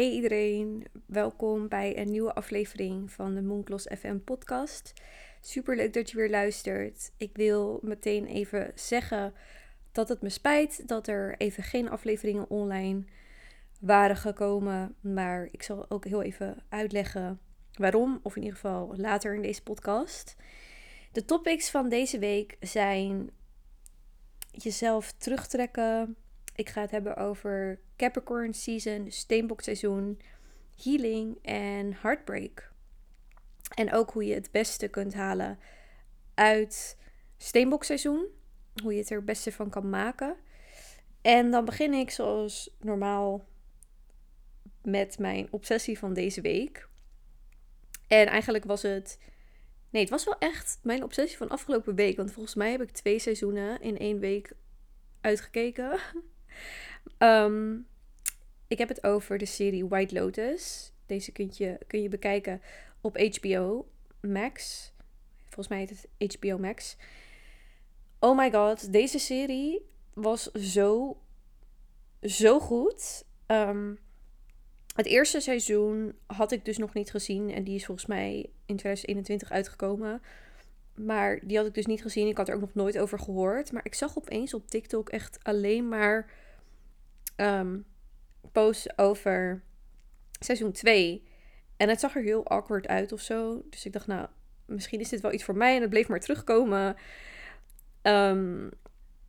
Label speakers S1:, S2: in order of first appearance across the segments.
S1: Hey iedereen, welkom bij een nieuwe aflevering van de Mooncloss FM podcast. Super leuk dat je weer luistert. Ik wil meteen even zeggen dat het me spijt dat er even geen afleveringen online waren gekomen, maar ik zal ook heel even uitleggen waarom, of in ieder geval later in deze podcast. De topics van deze week zijn jezelf terugtrekken. Ik ga het hebben over Capricorn season, steenbokseizoen, healing en heartbreak. En ook hoe je het beste kunt halen uit steenbokseizoen. Hoe je het er het beste van kan maken. En dan begin ik zoals normaal met mijn obsessie van deze week. En eigenlijk was het. Nee, het was wel echt mijn obsessie van afgelopen week. Want volgens mij heb ik twee seizoenen in één week uitgekeken. Ehm, ik heb het over de serie White Lotus. Deze kun je, kun je bekijken op HBO Max. Volgens mij heet het HBO Max. Oh my god, deze serie was zo, zo goed. Um, het eerste seizoen had ik dus nog niet gezien. En die is volgens mij in 2021 uitgekomen. Maar die had ik dus niet gezien. Ik had er ook nog nooit over gehoord. Maar ik zag opeens op TikTok echt alleen maar um, posts over seizoen 2. En het zag er heel awkward uit of zo. Dus ik dacht, nou, misschien is dit wel iets voor mij. En het bleef maar terugkomen. Um,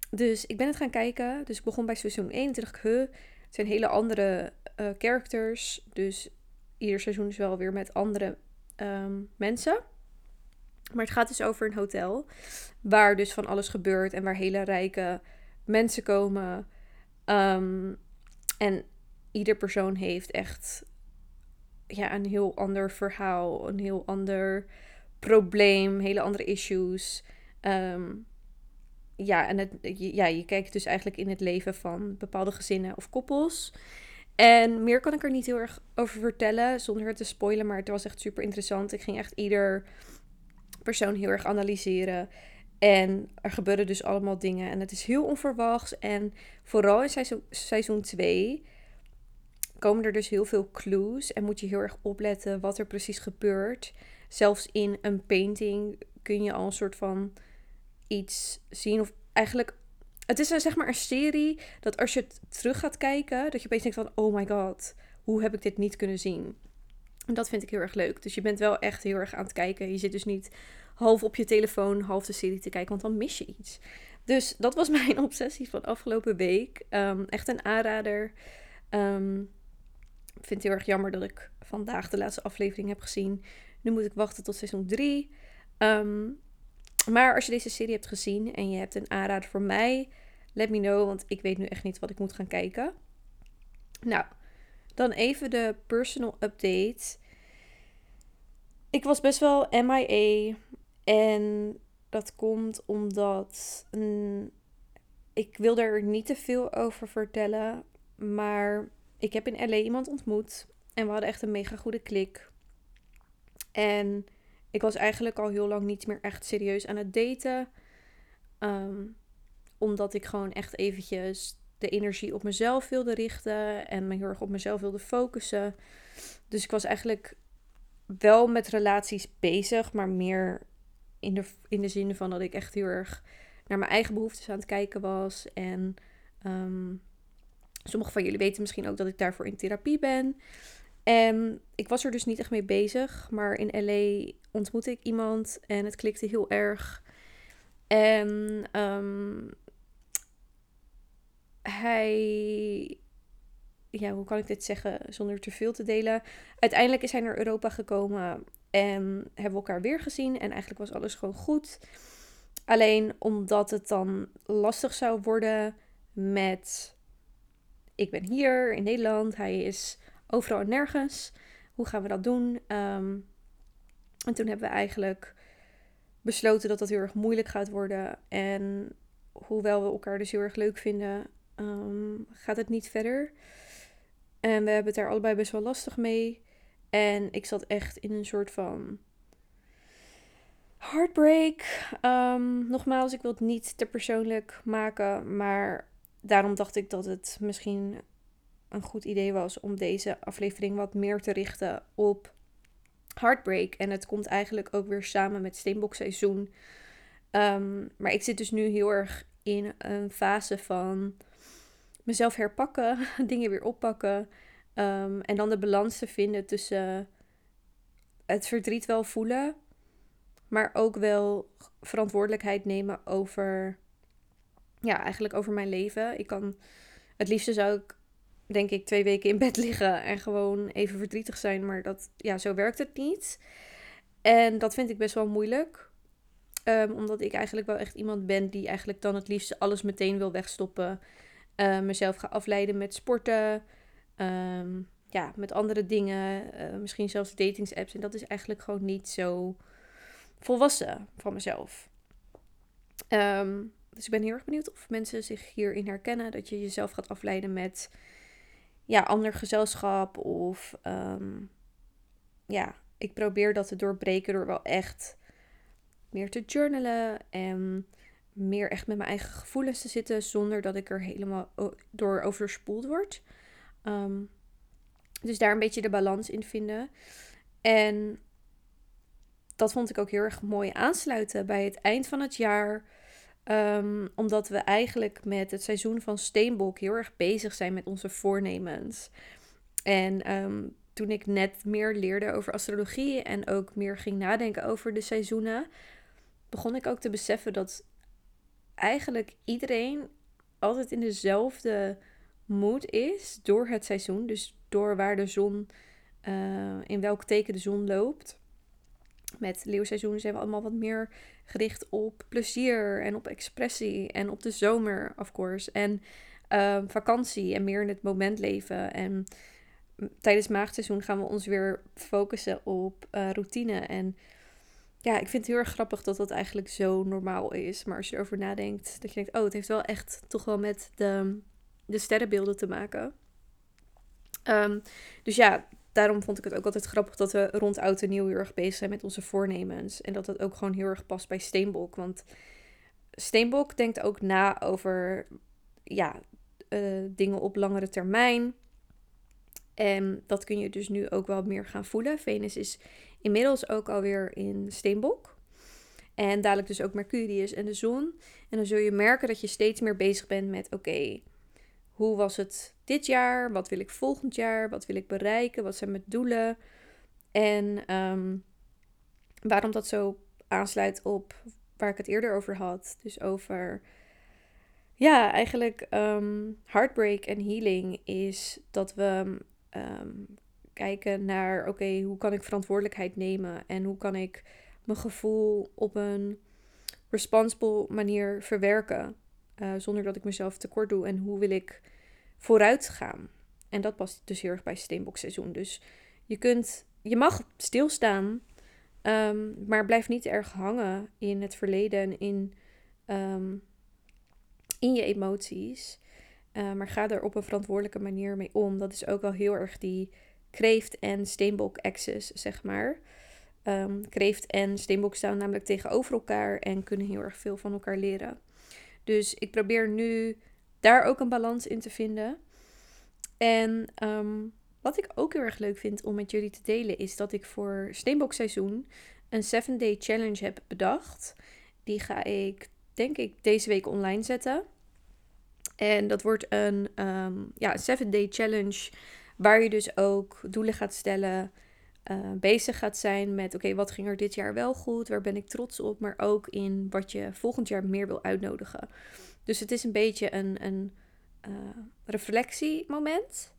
S1: dus ik ben het gaan kijken. Dus ik begon bij seizoen 1. En toen dacht ik, het zijn hele andere uh, characters. Dus ieder seizoen is wel weer met andere um, mensen. Maar het gaat dus over een hotel. Waar dus van alles gebeurt. En waar hele rijke mensen komen. Um, en ieder persoon heeft echt ja, een heel ander verhaal. Een heel ander probleem. Hele andere issues. Um, ja, en het, ja, je kijkt dus eigenlijk in het leven van bepaalde gezinnen of koppels. En meer kan ik er niet heel erg over vertellen zonder het te spoilen. Maar het was echt super interessant. Ik ging echt ieder persoon heel erg analyseren. En er gebeuren dus allemaal dingen. En het is heel onverwachts. En vooral in seizoen, seizoen 2 komen er dus heel veel clues. En moet je heel erg opletten wat er precies gebeurt. Zelfs in een painting kun je al een soort van iets zien. Of eigenlijk, het is een, zeg maar een serie dat als je het terug gaat kijken, dat je opeens denkt van, oh my god, hoe heb ik dit niet kunnen zien? En dat vind ik heel erg leuk. Dus je bent wel echt heel erg aan het kijken. Je zit dus niet half op je telefoon, half de serie te kijken, want dan mis je iets. Dus dat was mijn obsessie van afgelopen week. Um, echt een aanrader. Ik vind het heel erg jammer dat ik vandaag de laatste aflevering heb gezien. Nu moet ik wachten tot seizoen 3. Um, ehm, maar als je deze serie hebt gezien en je hebt een aanrader voor mij, let me know, want ik weet nu echt niet wat ik moet gaan kijken. Nou, dan even de personal update. Ik was best wel MIA en dat komt omdat mm, ik wil er niet te veel over vertellen, maar ik heb in LA iemand ontmoet en we hadden echt een mega goede klik. En ik was eigenlijk al heel lang niet meer echt serieus aan het daten. Ehm, omdat ik gewoon echt eventjes de energie op mezelf wilde richten. En me heel erg op mezelf wilde focussen. Dus ik was eigenlijk wel met relaties bezig. Maar meer in de, in de zin van dat ik echt heel erg naar mijn eigen behoeftes aan het kijken was. En um, sommige van jullie weten misschien ook dat ik daarvoor in therapie ben. En ik was er dus niet echt mee bezig. Maar in LA ontmoette ik iemand en het klikte heel erg. En um, hij. Ja, hoe kan ik dit zeggen zonder te veel te delen? Uiteindelijk is hij naar Europa gekomen en hebben we elkaar weer gezien. En eigenlijk was alles gewoon goed. Alleen omdat het dan lastig zou worden met. Ik ben hier in Nederland, hij is overal en nergens. Hoe gaan we dat doen? Um, en toen hebben we eigenlijk besloten dat dat heel erg moeilijk gaat worden. En hoewel we elkaar dus heel erg leuk vinden, ehm, gaat het niet verder. En we hebben het daar allebei best wel lastig mee. En ik zat echt in een soort van heartbreak. Um, nogmaals, ik wil het niet te persoonlijk maken, maar daarom dacht ik dat het misschien een goed idee was om deze aflevering wat meer te richten op Heartbreak. En het komt eigenlijk ook weer samen met Steenbokseizoen. Um, maar ik zit dus nu heel erg in een fase van mezelf herpakken, dingen weer oppakken. Ehm, en dan de balans te vinden tussen het verdriet wel voelen, maar ook wel verantwoordelijkheid nemen over, ja, eigenlijk over mijn leven. Ik kan, het liefste zou ik, denk ik, twee weken in bed liggen en gewoon even verdrietig zijn, maar dat, ja, zo werkt het niet. En dat vind ik best wel moeilijk. Um, omdat ik eigenlijk wel echt iemand ben die eigenlijk dan het liefst alles meteen wil wegstoppen. Uh, mezelf ga afleiden met sporten. Um, ja, met andere dingen. Uh, misschien zelfs datingsapps. En dat is eigenlijk gewoon niet zo volwassen van mezelf. Um, dus ik ben heel erg benieuwd of mensen zich hierin herkennen. Dat je jezelf gaat afleiden met ja, ander gezelschap. Of ja, ik probeer dat te doorbreken door wel echt meer te journalen en meer echt met mijn eigen gevoelens te zitten zonder dat ik er helemaal door overspoeld word. Um, dus daar een beetje de balans in vinden. En dat vond ik ook heel erg mooi aansluiten bij het eind van het jaar. Um, omdat we eigenlijk met het seizoen van Steenbok heel erg bezig zijn met onze voornemens. En um, toen ik net meer leerde over astrologie en ook meer ging nadenken over de seizoenen, begon ik ook te beseffen dat eigenlijk iedereen altijd in dezelfde moed is door het seizoen. Dus door waar de zon, uh, in welk teken de zon loopt. Met leeuwseizoen zijn we allemaal wat meer gericht op plezier en op expressie en op de zomer, of course. En uh, vakantie en meer in het moment leven. En tijdens maagseizoen gaan we ons weer focussen op uh, routine en ja, ik vind het heel erg grappig dat dat eigenlijk zo normaal is. Maar als je erover nadenkt, dat je denkt, oh, het heeft wel echt toch wel met de, de sterrenbeelden te maken. Ehm, dus ja, daarom vond ik het ook altijd grappig dat we rond oud en nieuw heel erg bezig zijn met onze voornemens. En dat dat ook gewoon heel erg past bij Steenbok. Want Steenbok denkt ook na over ja, uh, dingen op langere termijn. En dat kun je dus nu ook wel meer gaan voelen. Venus is inmiddels ook alweer in Steenbok. En dadelijk dus ook Mercurius en de zon. En dan zul je merken dat je steeds meer bezig bent met: oké, hoe was het dit jaar? Wat wil ik volgend jaar? Wat wil ik bereiken? Wat zijn mijn doelen? En um, waarom dat zo aansluit op waar ik het eerder over had. Dus over, ja, eigenlijk um, heartbreak en healing is dat we um, kijken naar, oké, hoe kan ik verantwoordelijkheid nemen en hoe kan ik mijn gevoel op een responsible manier verwerken, uh, zonder dat ik mezelf tekort doe en hoe wil ik vooruit gaan. En dat past dus heel erg bij steenbokseizoen. Dus je kunt, je mag stilstaan, um, maar blijf niet erg hangen in het verleden en in, um, in je emoties. Uh, maar ga er op een verantwoordelijke manier mee om. Dat is ook wel heel erg die kreeft en steenbok axis, zeg maar. Um, kreeft en steenbok staan namelijk tegenover elkaar en kunnen heel erg veel van elkaar leren. Dus ik probeer nu daar ook een balans in te vinden. En um, wat ik ook heel erg leuk vind om met jullie te delen, is dat ik voor Steenbokseizoen een 7-day challenge heb bedacht. Die ga ik, denk ik, deze week online zetten. En dat wordt een um, ja, 7-day challenge Waar je dus ook doelen gaat stellen, uh, bezig gaat zijn met: oké, wat ging er dit jaar wel goed? Waar ben ik trots op? Maar ook in wat je volgend jaar meer wil uitnodigen. Dus het is een beetje een, een uh, reflectiemoment.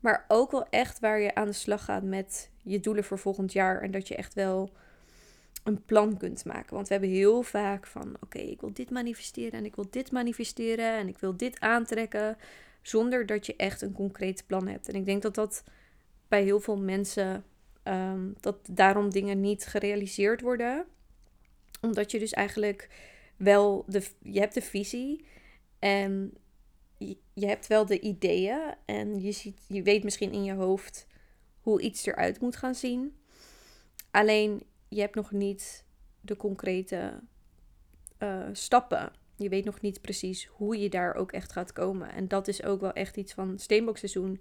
S1: Maar ook wel echt waar je aan de slag gaat met je doelen voor volgend jaar. En dat je echt wel een plan kunt maken. Want we hebben heel vaak van: oké, ik wil dit manifesteren en ik wil dit manifesteren en ik wil dit aantrekken zonder dat je echt een concreet plan hebt. En ik denk dat dat bij heel veel mensen, um, dat daarom dingen niet gerealiseerd worden. Omdat je dus eigenlijk wel de, je hebt de visie en je, je hebt wel de ideeën en je, ziet, je weet misschien in je hoofd hoe iets eruit moet gaan zien. Alleen je hebt nog niet de concrete uh, stappen je weet nog niet precies hoe je daar ook echt gaat komen. En dat is ook wel echt iets van Steenbokseizoen.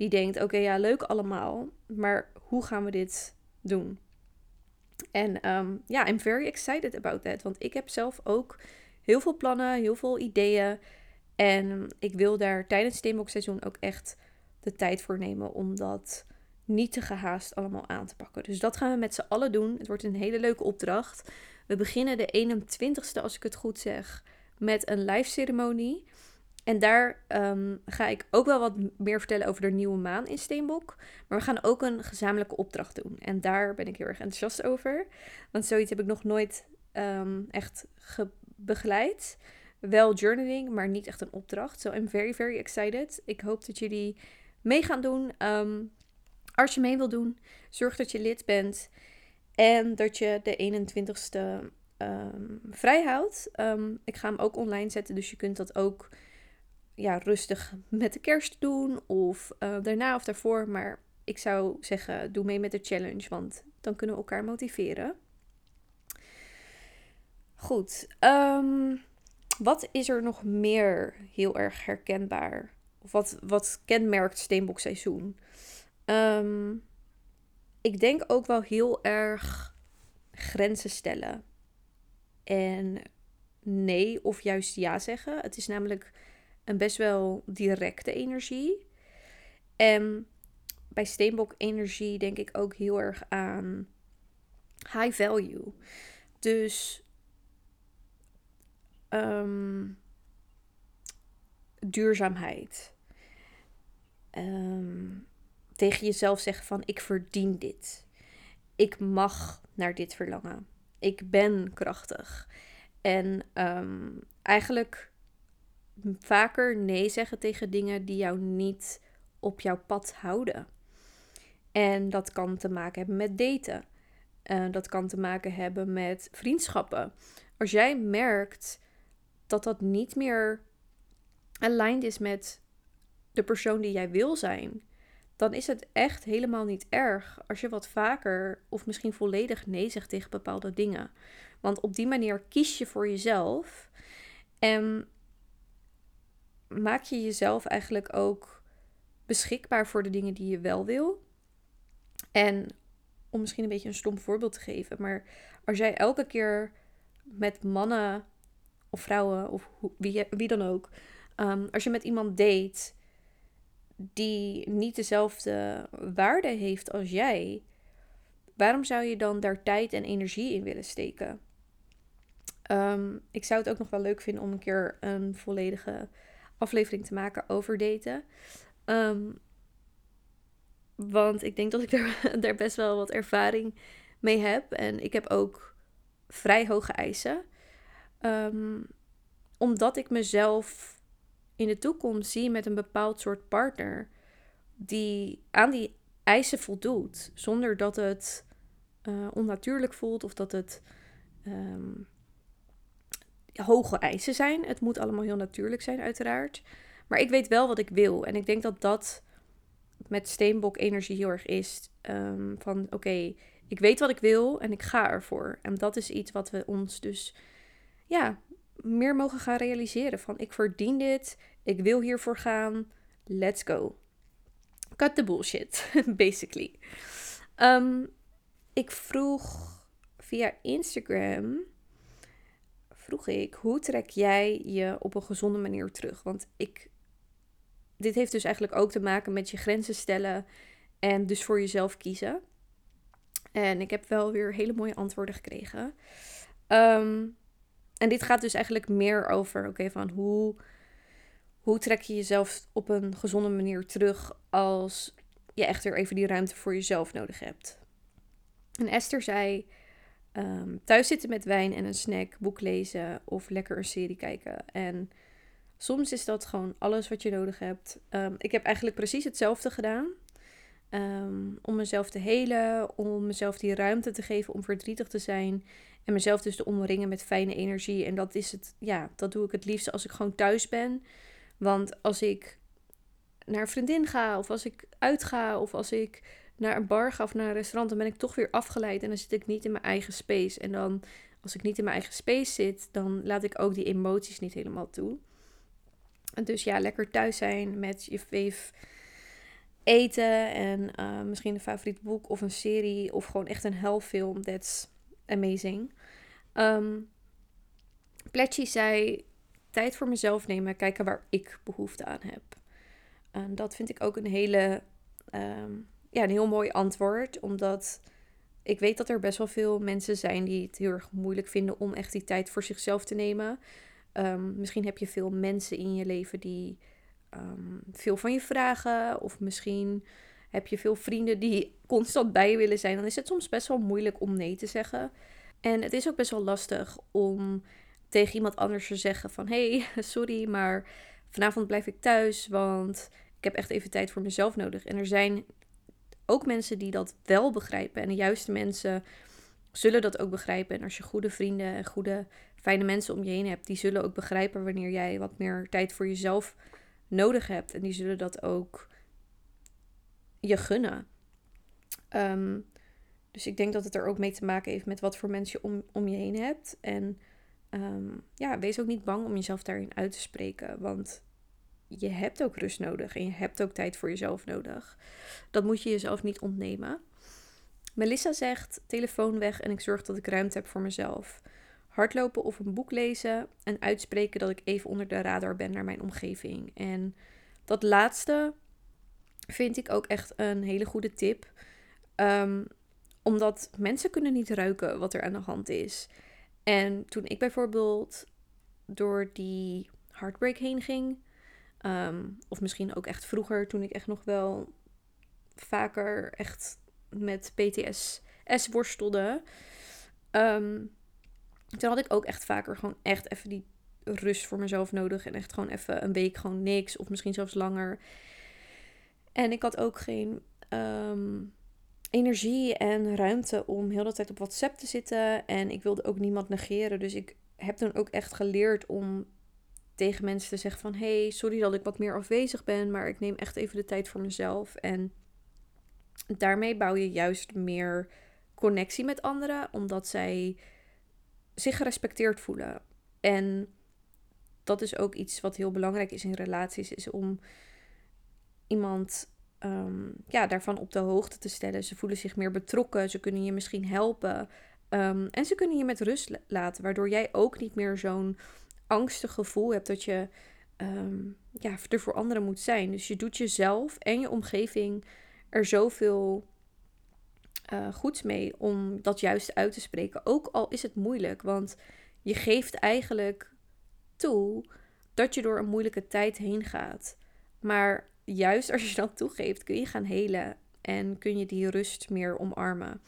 S1: Die denkt, oké, ja, leuk allemaal. Maar hoe gaan we dit doen? En ehm, ja, I'm very excited about that. Want ik heb zelf ook heel veel plannen, heel veel ideeën. En ik wil daar tijdens Steenbokseizoen ook echt de tijd voor nemen om dat niet te gehaast allemaal aan te pakken. Dus dat gaan we met z'n allen doen. Het wordt een hele leuke opdracht. We beginnen de 21ste, als ik het goed zeg, met een live ceremonie. En daar ehm, ga ik ook wel wat meer vertellen over de nieuwe maan in Steenbok. Maar we gaan ook een gezamenlijke opdracht doen. En daar ben ik heel erg enthousiast over. Want zoiets heb ik nog nooit um, echt begeleid. Wel journaling, maar niet echt een opdracht. So I'm very, very excited. Ik hoop dat jullie mee gaan doen. Ehm, als je mee wil doen, zorg dat je lid bent. En dat je de 21ste um, vrij houdt. Ehm, ik ga hem ook online zetten, dus je kunt dat ook ja, rustig met de kerst doen. Of uh, daarna of daarvoor. Maar ik zou zeggen, doe mee met de challenge, want dan kunnen we elkaar motiveren. Goed. Um, wat is er nog meer heel erg herkenbaar? Of wat, wat kenmerkt Steenbokseizoen? Um, ik denk ook wel heel erg grenzen stellen. En nee of juist ja zeggen. Het is namelijk een best wel directe energie. En bij Steenbok energie denk ik ook heel erg aan high value. Dus um, duurzaamheid. Um, tegen jezelf zeggen van ik verdien dit. Ik mag naar dit verlangen. Ik ben krachtig. En um, eigenlijk vaker nee zeggen tegen dingen die jou niet op jouw pad houden. En dat kan te maken hebben met daten. Uh, dat kan te maken hebben met vriendschappen. Als jij merkt dat dat niet meer aligned is met de persoon die jij wil zijn, dan is het echt helemaal niet erg als je wat vaker of misschien volledig nee zegt tegen bepaalde dingen. Want op die manier kies je voor jezelf en maak je jezelf eigenlijk ook beschikbaar voor de dingen die je wel wil. En om misschien een beetje een stom voorbeeld te geven, maar als jij elke keer met mannen of vrouwen of wie, wie dan ook, um, als je met iemand date die niet dezelfde waarde heeft als jij, waarom zou je dan daar tijd en energie in willen steken? Um, ik zou het ook nog wel leuk vinden om een keer een volledige aflevering te maken over daten. Um, want ik denk dat ik daar, best wel wat ervaring mee heb. En ik heb ook vrij hoge eisen. Um, omdat ik mezelf in de toekomst zie met een bepaald soort partner die aan die eisen voldoet, zonder dat het uh, onnatuurlijk voelt of dat het um, hoge eisen zijn. Het moet allemaal heel natuurlijk zijn, uiteraard. Maar ik weet wel wat ik wil. En ik denk dat dat met steenbok energie heel erg is. Um, van oké, ik weet wat ik wil en ik ga ervoor. En dat is iets wat we ons dus ja, meer mogen gaan realiseren. Van ik verdien dit, ik wil hiervoor gaan, let's go. Cut the bullshit, basically. Um, ik vroeg via Instagram, vroeg ik, hoe trek jij je op een gezonde manier terug? Want ik, dit heeft dus eigenlijk ook te maken met je grenzen stellen en dus voor jezelf kiezen. En ik heb wel weer hele mooie antwoorden gekregen. Um, en dit gaat dus eigenlijk meer over, oké, van hoe, hoe trek je jezelf op een gezonde manier terug als je echt weer even die ruimte voor jezelf nodig hebt. En Esther zei, um, thuis zitten met wijn en een snack, boek lezen of lekker een serie kijken. En soms is dat gewoon alles wat je nodig hebt. Um, ik heb eigenlijk precies hetzelfde gedaan. Um, om mezelf te helen, om mezelf die ruimte te geven om verdrietig te zijn. En mezelf dus te omringen met fijne energie. En dat is het, ja, dat doe ik het liefste als ik gewoon thuis ben. Want als ik naar een vriendin ga, of als ik uitga, of als ik naar een bar ga of naar een restaurant, dan ben ik toch weer afgeleid en dan zit ik niet in mijn eigen space. En dan, als ik niet in mijn eigen space zit, dan laat ik ook die emoties niet helemaal toe. En dus ja, lekker thuis zijn met je veef eten en uh, misschien een favoriet boek of een serie of gewoon echt een helfilm. That's amazing. Um, Pletchy zei tijd voor mezelf nemen, kijken waar ik behoefte aan heb. En dat vind ik ook een hele, um, ja, een heel mooi antwoord, omdat ik weet dat er best wel veel mensen zijn die het heel erg moeilijk vinden om echt die tijd voor zichzelf te nemen. Um, misschien heb je veel mensen in je leven die um, veel van je vragen. Of misschien heb je veel vrienden die constant bij je willen zijn. Dan is het soms best wel moeilijk om nee te zeggen. En het is ook best wel lastig om tegen iemand anders te zeggen van... hey, sorry, maar vanavond blijf ik thuis, want ik heb echt even tijd voor mezelf nodig. En er zijn ook mensen die dat wel begrijpen. En de juiste mensen zullen dat ook begrijpen. En als je goede vrienden en goede, fijne mensen om je heen hebt, die zullen ook begrijpen wanneer jij wat meer tijd voor jezelf nodig hebt. En die zullen dat ook je gunnen. Ehm, dus ik denk dat het er ook mee te maken heeft met wat voor mensen je om, om je heen hebt. En ehm, ja, wees ook niet bang om jezelf daarin uit te spreken. Want je hebt ook rust nodig en je hebt ook tijd voor jezelf nodig. Dat moet je jezelf niet ontnemen. Melissa zegt: telefoon weg en ik zorg dat ik ruimte heb voor mezelf. Hardlopen of een boek lezen en uitspreken dat ik even onder de radar ben naar mijn omgeving. En dat laatste vind ik ook echt een hele goede tip. Um, omdat mensen kunnen niet ruiken wat er aan de hand is. En toen ik bijvoorbeeld door die heartbreak heen ging, Ehm, of misschien ook echt vroeger, toen ik echt nog wel vaker echt met PTSS worstelde. Um, toen had ik ook echt vaker gewoon echt even die rust voor mezelf nodig. En echt gewoon even een week gewoon niks. Of misschien zelfs langer. En ik had ook geen ehm, energie en ruimte om heel de tijd op WhatsApp te zitten. En ik wilde ook niemand negeren. Dus ik heb toen ook echt geleerd om tegen mensen te zeggen van... hey, sorry dat ik wat meer afwezig ben, maar ik neem echt even de tijd voor mezelf. En daarmee bouw je juist meer connectie met anderen, omdat zij zich gerespecteerd voelen. En dat is ook iets wat heel belangrijk is in relaties, is om iemand um, ja, daarvan op de hoogte te stellen. Ze voelen zich meer betrokken, ze kunnen je misschien helpen. Um, en ze kunnen je met rust laten, waardoor jij ook niet meer zo'n angstig gevoel hebt dat je um, ja, er voor anderen moet zijn. Dus je doet jezelf en je omgeving er zoveel uh, goeds mee om dat juist uit te spreken. Ook al is het moeilijk, want je geeft eigenlijk toe dat je door een moeilijke tijd heen gaat. Maar juist als je dat toegeeft, kun je gaan helen en kun je die rust meer omarmen.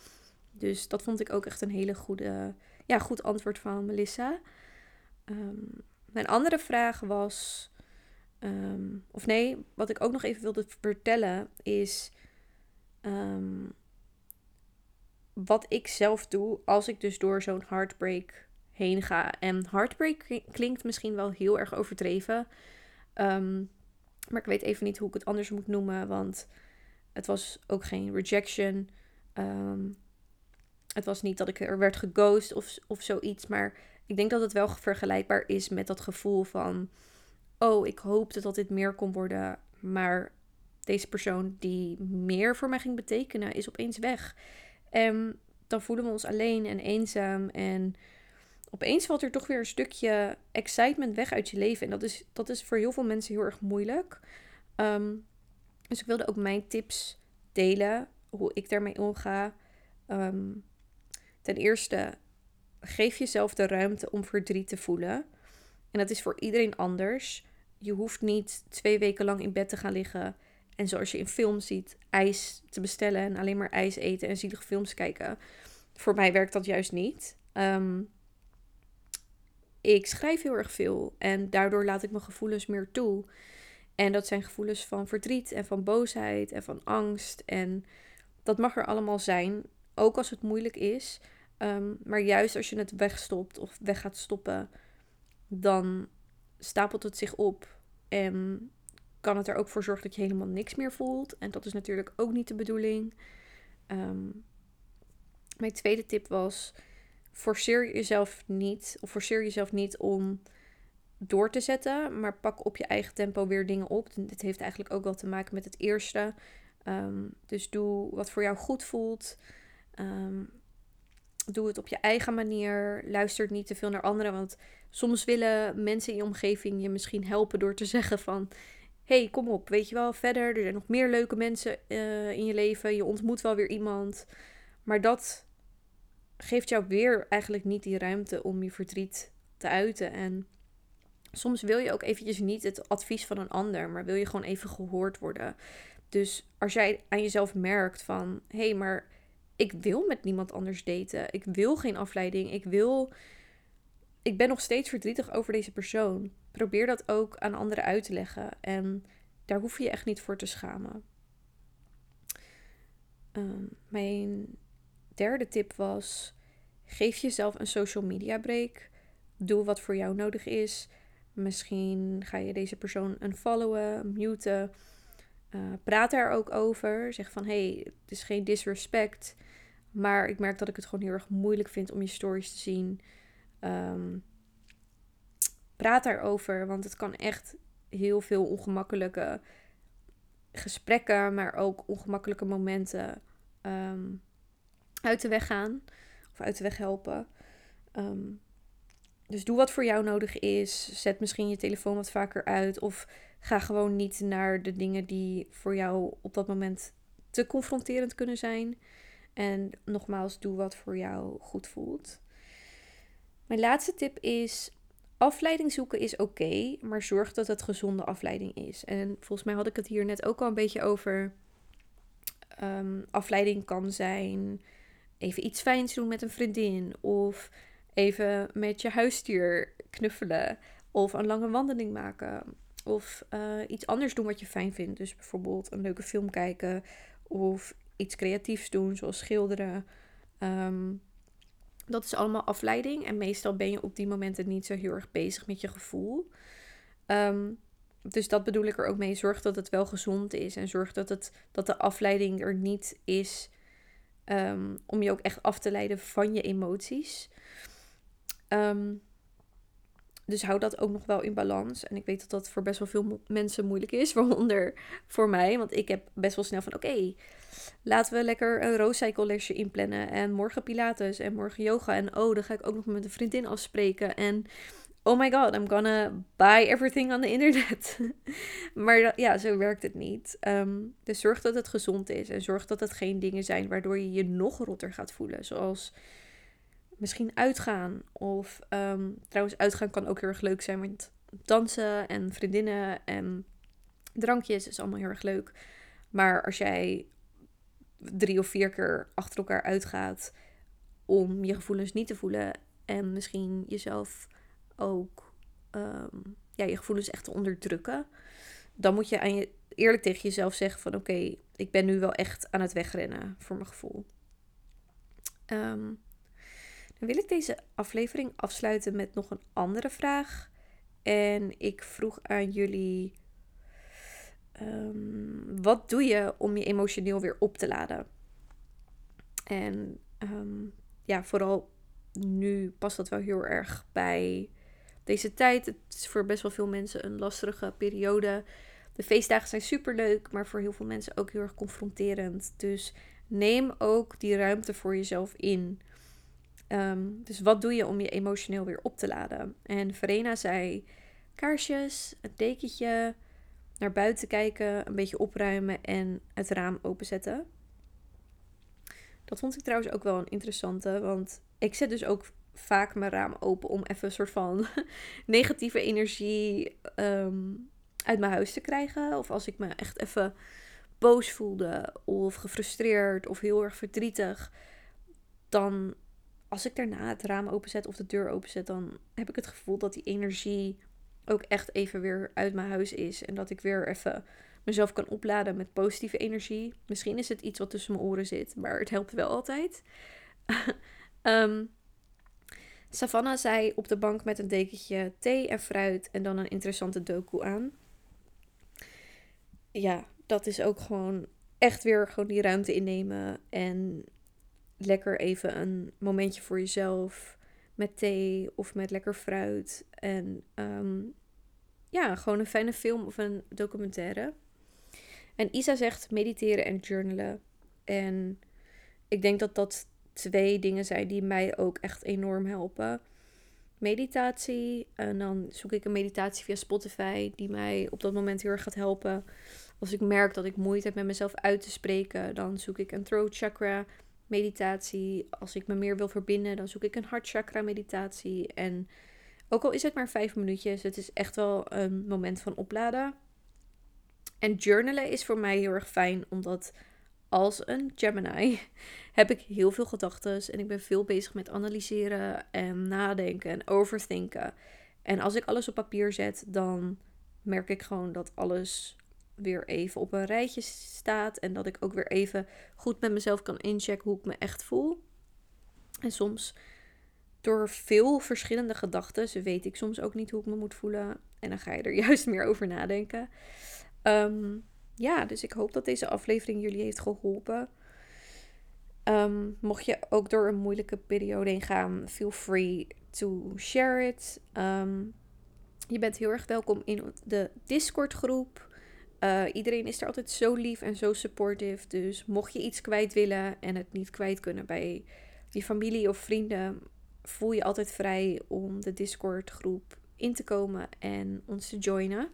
S1: Dus dat vond ik ook echt een hele goede, ja, goed antwoord van Melissa. Um, mijn andere vraag was. Um, of nee, wat ik ook nog even wilde vertellen is. Um, wat ik zelf doe als ik dus door zo'n heartbreak heen ga. En heartbreak klinkt misschien wel heel erg overdreven. Maar ik weet even niet hoe ik het anders moet noemen. Want het was ook geen rejection. Het was niet dat ik er werd geghost of, of zoiets. Maar ik denk dat het wel vergelijkbaar is met dat gevoel van: oh, ik hoopte dat dit meer kon worden, maar deze persoon die meer voor mij ging betekenen, is opeens weg. En dan voelen we ons alleen en eenzaam. En opeens valt er toch weer een stukje excitement weg uit je leven. En dat is, dat is voor heel veel mensen heel erg moeilijk. Ehm, dus ik wilde ook mijn tips delen, hoe ik daarmee omga. Um, ten eerste, geef jezelf de ruimte om verdriet te voelen. En dat is voor iedereen anders. Je hoeft niet twee weken lang in bed te gaan liggen. En zoals je in films ziet, ijs te bestellen en alleen maar ijs eten en zielige films kijken. Voor mij werkt dat juist niet. Um, ik schrijf heel erg veel en daardoor laat ik mijn gevoelens meer toe. En dat zijn gevoelens van verdriet en van boosheid en van angst. En dat mag er allemaal zijn, ook als het moeilijk is. Ehm, maar juist als je het wegstopt of weg gaat stoppen, dan stapelt het zich op. En kan het er ook voor zorgen dat je helemaal niks meer voelt. En dat is natuurlijk ook niet de bedoeling. Ehm, mijn tweede tip was: forceer jezelf niet, of forceer jezelf niet om door te zetten, maar pak op je eigen tempo weer dingen op. Dit heeft eigenlijk ook wel te maken met het eerste. Ehm, dus doe wat voor jou goed voelt. Um, doe het op je eigen manier. Luister niet te veel naar anderen. Want soms willen mensen in je omgeving je misschien helpen door te zeggen van... hey, kom op, weet je wel, verder. Er zijn nog meer leuke mensen uh, in je leven. Je ontmoet wel weer iemand. Maar dat geeft jou weer eigenlijk niet die ruimte om je verdriet te uiten. En soms wil je ook eventjes niet het advies van een ander, maar wil je gewoon even gehoord worden. Dus als jij aan jezelf merkt van, hé, hey, maar ik wil met niemand anders daten. Ik wil geen afleiding. Ik wil. Ik ben nog steeds verdrietig over deze persoon. Probeer dat ook aan anderen uit te leggen. En daar hoef je echt niet voor te schamen. Ehm, mijn derde tip was: geef jezelf een social media break. Doe wat voor jou nodig is. Misschien ga je deze persoon unfollowen, muten. Uh, praat er ook over. Zeg van hey, het is geen disrespect. Maar ik merk dat ik het gewoon heel erg moeilijk vind om je stories te zien. Um, praat daarover, want het kan echt heel veel ongemakkelijke gesprekken, maar ook ongemakkelijke momenten um, uit de weg gaan. Of uit de weg helpen. Um, dus doe wat voor jou nodig is. Zet misschien je telefoon wat vaker uit. Of ga gewoon niet naar de dingen die voor jou op dat moment te confronterend kunnen zijn. En nogmaals, doe wat voor jou goed voelt. Mijn laatste tip is: afleiding zoeken is oké, maar zorg dat het gezonde afleiding is. En volgens mij had ik het hier net ook al een beetje over. Um, afleiding kan zijn even iets fijns doen met een vriendin. Of even met je huisdier knuffelen. Of een lange wandeling maken. Of uh, iets anders doen wat je fijn vindt. Dus bijvoorbeeld een leuke film kijken. Of iets creatiefs doen, zoals schilderen. Um, dat is allemaal afleiding. En meestal ben je op die momenten niet zo heel erg bezig met je gevoel. Um, dus dat bedoel ik er ook mee. Zorg dat het wel gezond is. En zorg dat, het, dat de afleiding er niet is. Um, om je ook echt af te leiden van je emoties. Dus hou dat ook nog wel in balans. En ik weet dat dat voor best wel veel mensen moeilijk is, waaronder voor mij. Want ik heb best wel snel van: oké, laten we lekker een rooscycle lesje inplannen. En morgen Pilates en morgen yoga. En oh, dan ga ik ook nog met een vriendin afspreken. En oh my god, I'm gonna buy everything on the internet. maar ja, zo werkt het niet. Um, dus zorg dat het gezond is. En zorg dat het geen dingen zijn waardoor je je nog rotter gaat voelen. Zoals misschien uitgaan. Of ehm, trouwens, uitgaan kan ook heel erg leuk zijn. Want dansen en vriendinnen en drankjes is allemaal heel erg leuk. Maar als jij drie of vier keer achter elkaar uitgaat om je gevoelens niet te voelen en misschien jezelf ook ehm, ja, je gevoelens echt te onderdrukken, dan moet je aan je eerlijk tegen jezelf zeggen van oké, ik ben nu wel echt aan het wegrennen voor mijn gevoel. Um, dan wil ik deze aflevering afsluiten met nog een andere vraag. En ik vroeg aan jullie: um, wat doe je om je emotioneel weer op te laden? En um, ja, vooral nu past dat wel heel erg bij deze tijd. Het is voor best wel veel mensen een lastige periode. De feestdagen zijn super leuk, maar voor heel veel mensen ook heel erg confronterend. Dus neem ook die ruimte voor jezelf in. Ehm, dus wat doe je om je emotioneel weer op te laden? En Verena zei kaarsjes, een dekentje, naar buiten kijken, een beetje opruimen en het raam openzetten. Dat vond ik trouwens ook wel een interessante, want ik zet dus ook vaak mijn raam open om even een soort van negatieve energie ehm, uit mijn huis te krijgen. Of als ik me echt even boos voelde of gefrustreerd of heel erg verdrietig, dan als ik daarna het raam openzet of de deur openzet, dan heb ik het gevoel dat die energie ook echt even weer uit mijn huis is. En dat ik weer even mezelf kan opladen met positieve energie. Misschien is het iets wat tussen mijn oren zit, maar het helpt wel altijd. um, Savannah zei op de bank met een dekentje thee en fruit en dan een interessante doku aan. Ja, dat is ook gewoon echt weer gewoon die ruimte innemen. En lekker even een momentje voor jezelf. Met thee of met lekker fruit. En ehm, ja, gewoon een fijne film of een documentaire. En Isa zegt mediteren en journalen. En ik denk dat dat twee dingen zijn die mij ook echt enorm helpen. Meditatie. En dan zoek ik een meditatie via Spotify die mij op dat moment heel erg gaat helpen. Als ik merk dat ik moeite heb met mezelf uit te spreken, dan zoek ik een throat chakra meditatie. Als ik me meer wil verbinden, dan zoek ik een hart chakra meditatie. En ook al is het maar vijf minuutjes, het is echt wel een moment van opladen. En journalen is voor mij heel erg fijn, omdat als een Gemini heb ik heel veel gedachten en ik ben veel bezig met analyseren en nadenken en overthinken. En als ik alles op papier zet, dan merk ik gewoon dat alles weer even op een rijtje staat en dat ik ook weer even goed met mezelf kan inchecken hoe ik me echt voel. En soms door veel verschillende gedachten weet ik soms ook niet hoe ik me moet voelen en dan ga je er juist meer over nadenken. Um, ja, dus ik hoop dat deze aflevering jullie heeft geholpen. Ehm, mocht je ook door een moeilijke periode heen gaan, feel free to share it. Ehm, je bent heel erg welkom in de Discord groep. Uh, iedereen is er altijd zo lief en zo supportive. Dus mocht je iets kwijt willen en het niet kwijt kunnen bij je familie of vrienden, voel je altijd vrij om de Discord groep in te komen en ons te joinen.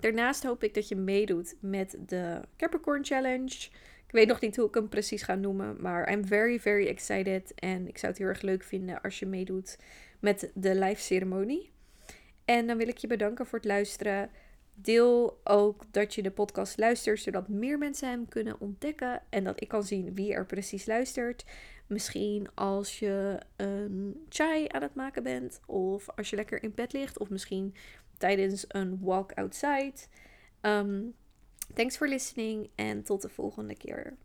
S1: Daarnaast hoop ik dat je meedoet met de Capricorn Challenge. Ik weet nog niet hoe ik hem precies ga noemen, maar I'm very, very excited. En ik zou het heel erg leuk vinden als je meedoet met de live ceremonie. En dan wil ik je bedanken voor het luisteren. Deel ook dat je de podcast luistert, zodat meer mensen hem kunnen ontdekken en dat ik kan zien wie er precies luistert. Misschien als je een chai aan het maken bent, of als je lekker in bed ligt, of misschien tijdens een walk outside. Um, thanks for listening en tot de volgende keer.